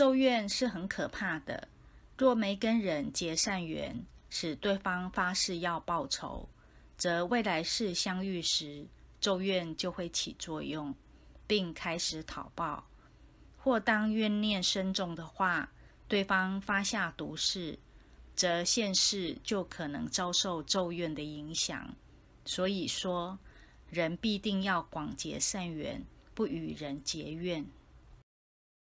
咒怨是很可怕的。若没跟人结善缘使对方发誓要报仇则未来世相遇时咒怨就会起作用并开始讨报。或当怨念深重的话对方发下毒誓则现世就可能遭受咒怨的影响。所以说人必定要广结善缘不与人结怨。